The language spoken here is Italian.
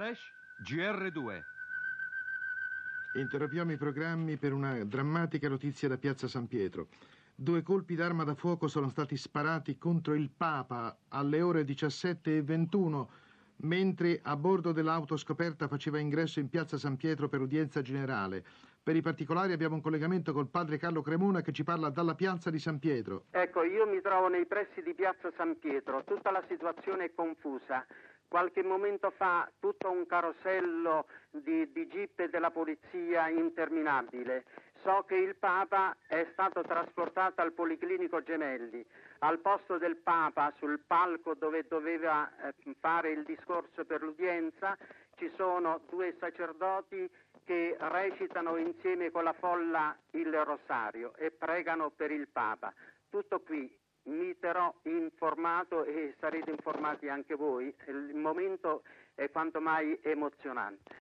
slash GR2. Interrompiamo i programmi per una drammatica notizia da Piazza San Pietro. Due colpi d'arma da fuoco sono stati sparati contro il Papa alle ore 17.21 mentre a bordo dell'auto scoperta faceva ingresso in Piazza San Pietro per udienza generale. Per i particolari abbiamo un collegamento col padre Carlo Cremona che ci parla dalla piazza di San Pietro. Ecco, io mi trovo nei pressi di Piazza San Pietro, tutta la situazione è confusa. Qualche momento fa tutto un carosello di, di jeep della polizia interminabile. So che il Papa è stato trasportato al Policlinico Gemelli. Al posto del Papa, sul palco dove doveva eh, fare il discorso per l'udienza, ci sono due sacerdoti che recitano insieme con la folla il rosario e pregano per il Papa. Tutto qui, terrò informato e sarete informati anche voi. Il momento è quanto mai emozionante.